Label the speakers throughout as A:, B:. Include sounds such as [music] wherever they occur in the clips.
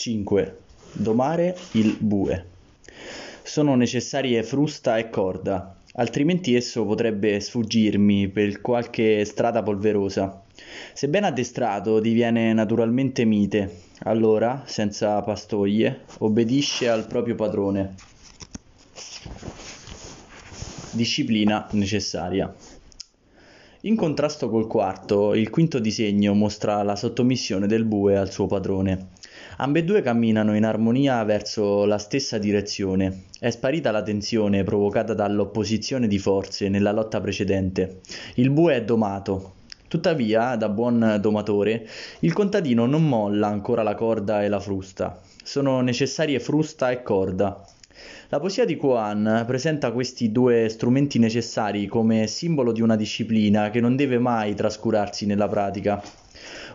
A: 5. Domare il bue. Sono necessarie frusta e corda, altrimenti esso potrebbe sfuggirmi per qualche strada polverosa. Se ben addestrato diviene naturalmente mite, allora, senza pastoglie, obbedisce al proprio padrone. Disciplina necessaria. In contrasto col quarto, il quinto disegno mostra la sottomissione del bue al suo padrone. Ambedue camminano in armonia verso la stessa direzione. È sparita la tensione provocata dall'opposizione di forze nella lotta precedente. Il bue è domato. Tuttavia, da buon domatore, il contadino non molla ancora la corda e la frusta. Sono necessarie frusta e corda. La poesia di Koan presenta questi due strumenti necessari come simbolo di una disciplina che non deve mai trascurarsi nella pratica.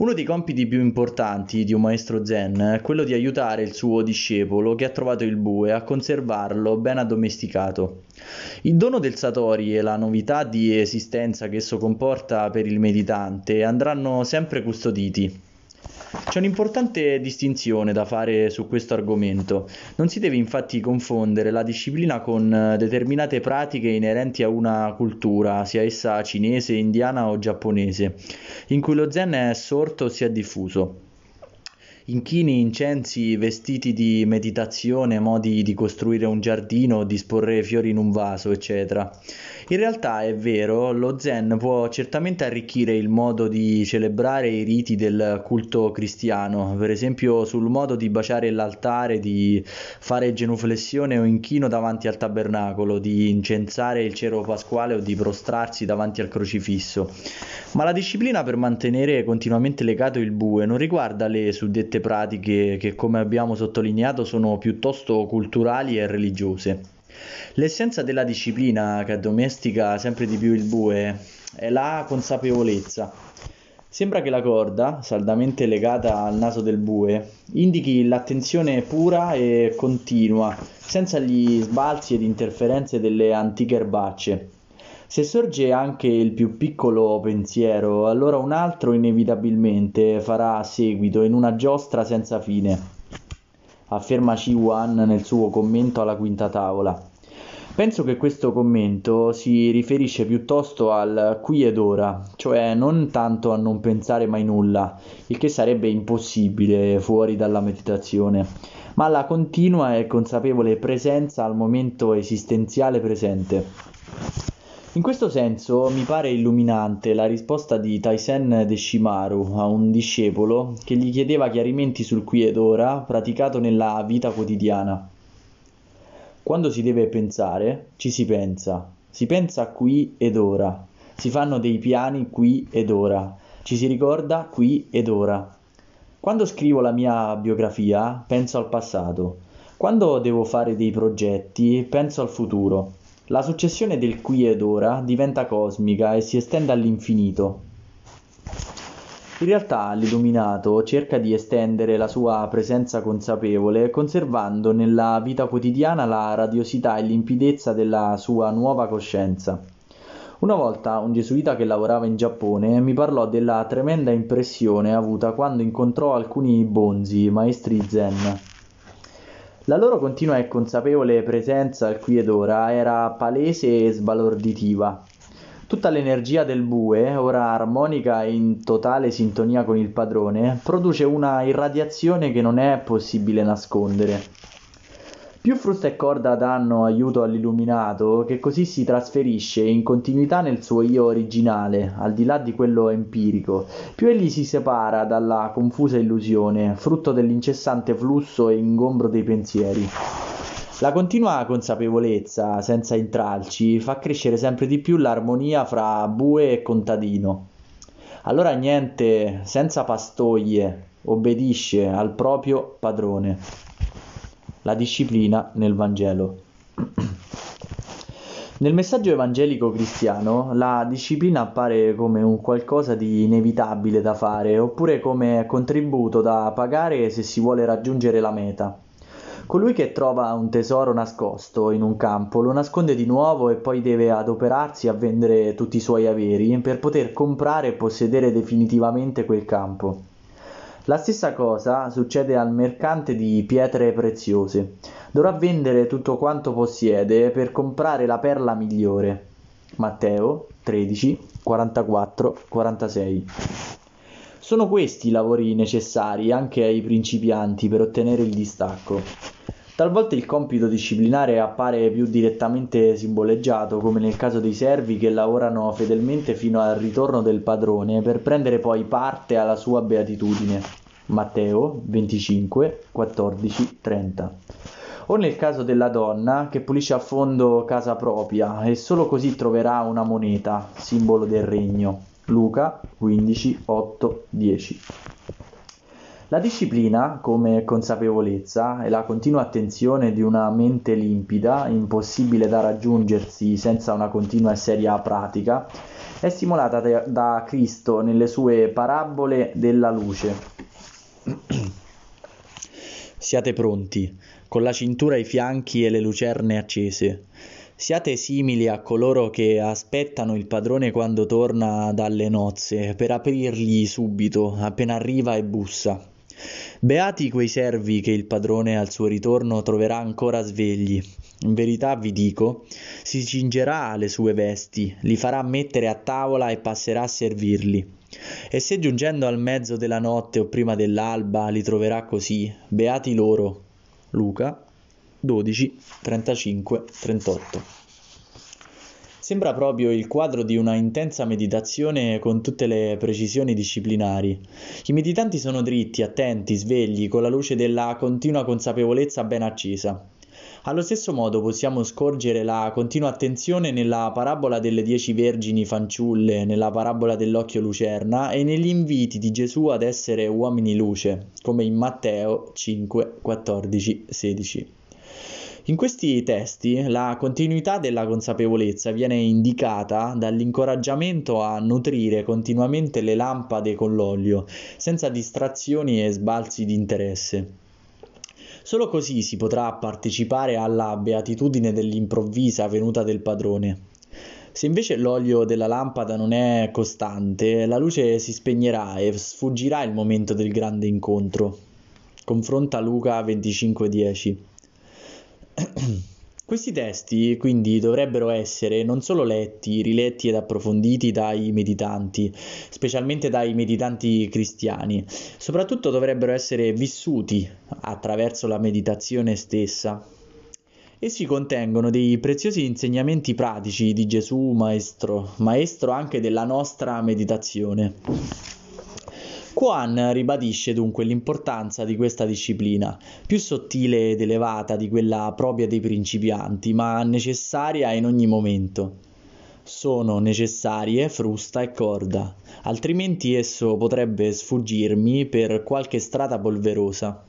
A: Uno dei compiti più importanti di un maestro zen è quello di aiutare il suo discepolo che ha trovato il bue a conservarlo ben addomesticato. Il dono del Satori e la novità di esistenza che esso comporta per il meditante andranno sempre custoditi. C'è un'importante distinzione da fare su questo argomento. Non si deve infatti confondere la disciplina con eh, determinate pratiche inerenti a una cultura, sia essa cinese, indiana o giapponese, in cui lo zen è sorto o si è diffuso inchini, incensi, vestiti di meditazione, modi di costruire un giardino, disporre fiori in un vaso, eccetera. In realtà è vero, lo zen può certamente arricchire il modo di celebrare i riti del culto cristiano, per esempio sul modo di baciare l'altare, di fare genuflessione o inchino davanti al tabernacolo, di incensare il cero pasquale o di prostrarsi davanti al crocifisso. Ma la disciplina per mantenere continuamente legato il bue non riguarda le suddette pratiche che, come abbiamo sottolineato, sono piuttosto culturali e religiose. L'essenza della disciplina che addomestica sempre di più il bue è la consapevolezza. Sembra che la corda, saldamente legata al naso del bue, indichi l'attenzione pura e continua, senza gli sbalzi ed interferenze delle antiche erbacce. Se sorge anche il più piccolo pensiero, allora un altro inevitabilmente farà seguito in una giostra senza fine, afferma Chi Wan nel suo commento alla quinta tavola. Penso che questo commento si riferisce piuttosto al qui ed ora, cioè non tanto a non pensare mai nulla, il che sarebbe impossibile fuori dalla meditazione, ma alla continua e consapevole presenza al momento esistenziale presente. In questo senso mi pare illuminante la risposta di Taisen Deshimaru a un discepolo che gli chiedeva chiarimenti sul qui ed ora praticato nella vita quotidiana. Quando si deve pensare, ci si pensa. Si pensa qui ed ora. Si fanno dei piani qui ed ora. Ci si ricorda qui ed ora. Quando scrivo la mia biografia, penso al passato. Quando devo fare dei progetti, penso al futuro. La successione del qui ed ora diventa cosmica e si estende all'infinito. In realtà l'illuminato cerca di estendere la sua presenza consapevole conservando nella vita quotidiana la radiosità e limpidezza della sua nuova coscienza. Una volta un gesuita che lavorava in Giappone mi parlò della tremenda impressione avuta quando incontrò alcuni bonzi, maestri zen. La loro continua e consapevole presenza al qui ed ora era palese e sbalorditiva. Tutta l'energia del bue, ora armonica e in totale sintonia con il padrone, produce una irradiazione che non è possibile nascondere. Più frusta e corda danno aiuto all'illuminato, che così si trasferisce in continuità nel suo io originale, al di là di quello empirico, più egli si separa dalla confusa illusione, frutto dell'incessante flusso e ingombro dei pensieri. La continua consapevolezza, senza intralci, fa crescere sempre di più l'armonia fra bue e contadino. Allora niente, senza pastoglie, obbedisce al proprio padrone. La disciplina nel Vangelo. Nel messaggio evangelico cristiano la disciplina appare come un qualcosa di inevitabile da fare oppure come contributo da pagare se si vuole raggiungere la meta. Colui che trova un tesoro nascosto in un campo lo nasconde di nuovo e poi deve adoperarsi a vendere tutti i suoi averi per poter comprare e possedere definitivamente quel campo. La stessa cosa succede al mercante di pietre preziose. Dovrà vendere tutto quanto possiede per comprare la perla migliore. Matteo 13, 44, 46. Sono questi i lavori necessari anche ai principianti per ottenere il distacco. Talvolta il compito disciplinare appare più direttamente simboleggiato, come nel caso dei servi che lavorano fedelmente fino al ritorno del padrone per prendere poi parte alla sua beatitudine. Matteo 25, 14, 30. O nel caso della donna che pulisce a fondo casa propria e solo così troverà una moneta, simbolo del regno. Luca 15, 8, 10. La disciplina, come consapevolezza, è la continua attenzione di una mente limpida, impossibile da raggiungersi senza una continua e seria pratica, è stimolata da Cristo nelle sue parabole della luce. [clears throat] Siate pronti, con la cintura ai fianchi e le lucerne accese. Siate simili a coloro che aspettano il padrone quando torna dalle nozze, per aprirgli subito, appena arriva e bussa. Beati quei servi che il padrone al suo ritorno troverà ancora svegli. In verità vi dico, si cingerà le sue vesti, li farà mettere a tavola e passerà a servirli. E se giungendo al mezzo della notte o prima dell'alba li troverà così, beati loro. Luca 12, 35, 38. Sembra proprio il quadro di una intensa meditazione con tutte le precisioni disciplinari. I meditanti sono dritti, attenti, svegli, con la luce della continua consapevolezza ben accesa. Allo stesso modo possiamo scorgere la continua attenzione nella parabola delle dieci vergini fanciulle, nella parabola dell'occhio lucerna e negli inviti di Gesù ad essere uomini luce, come in Matteo 5, 14, 16. In questi testi la continuità della consapevolezza viene indicata dall'incoraggiamento a nutrire continuamente le lampade con l'olio, senza distrazioni e sbalzi di interesse. Solo così si potrà partecipare alla beatitudine dell'improvvisa venuta del padrone. Se invece l'olio della lampada non è costante, la luce si spegnerà e sfuggirà il momento del grande incontro. Confronta Luca 25:10. [clears throat] Questi testi quindi dovrebbero essere non solo letti, riletti ed approfonditi dai meditanti, specialmente dai meditanti cristiani, soprattutto dovrebbero essere vissuti attraverso la meditazione stessa. Essi contengono dei preziosi insegnamenti pratici di Gesù Maestro, maestro anche della nostra meditazione. Quan ribadisce dunque l'importanza di questa disciplina, più sottile ed elevata di quella propria dei principianti, ma necessaria in ogni momento. Sono necessarie frusta e corda, altrimenti esso potrebbe sfuggirmi per qualche strada polverosa.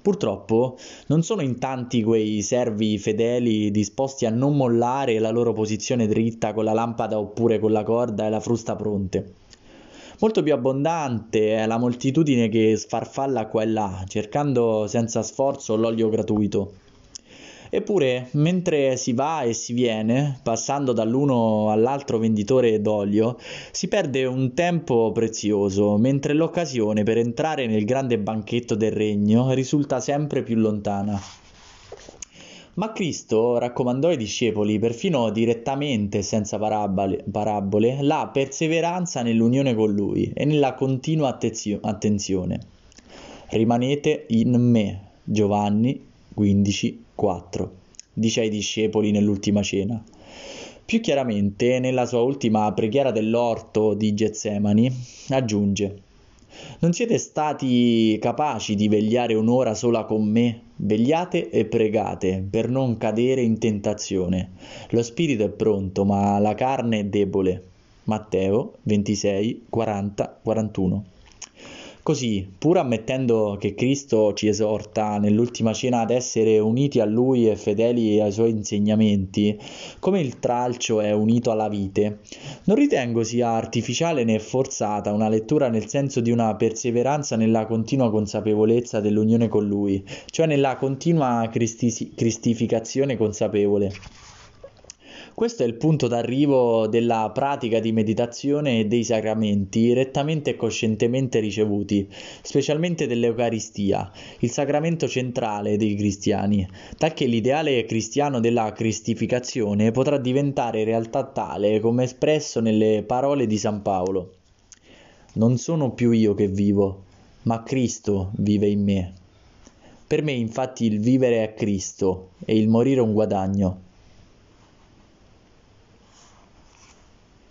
A: Purtroppo non sono in tanti quei servi fedeli disposti a non mollare la loro posizione dritta con la lampada oppure con la corda e la frusta pronte. Molto più abbondante è la moltitudine che sfarfalla qua e là, cercando senza sforzo l'olio gratuito. Eppure, mentre si va e si viene, passando dall'uno all'altro venditore d'olio, si perde un tempo prezioso, mentre l'occasione per entrare nel grande banchetto del regno risulta sempre più lontana. Ma Cristo raccomandò ai discepoli, perfino direttamente senza parabole, la perseveranza nell'unione con Lui e nella continua attenzio- attenzione. Rimanete in me, Giovanni 15, 4, dice ai discepoli nell'ultima cena. Più chiaramente, nella sua ultima preghiera dell'orto di Getsemani, aggiunge non siete stati capaci di vegliare un'ora sola con me? Vegliate e pregate per non cadere in tentazione. Lo spirito è pronto, ma la carne è debole. Matteo 26, 40, 41. Così, pur ammettendo che Cristo ci esorta nell'ultima cena ad essere uniti a Lui e fedeli ai Suoi insegnamenti, come il tralcio è unito alla vite, non ritengo sia artificiale né forzata una lettura nel senso di una perseveranza nella continua consapevolezza dell'unione con Lui, cioè nella continua cristi- cristificazione consapevole. Questo è il punto d'arrivo della pratica di meditazione e dei sacramenti rettamente e coscientemente ricevuti, specialmente dell'Eucaristia, il sacramento centrale dei cristiani, talché l'ideale cristiano della cristificazione potrà diventare realtà tale come espresso nelle parole di San Paolo. Non sono più io che vivo, ma Cristo vive in me. Per me infatti il vivere è Cristo e il morire un guadagno.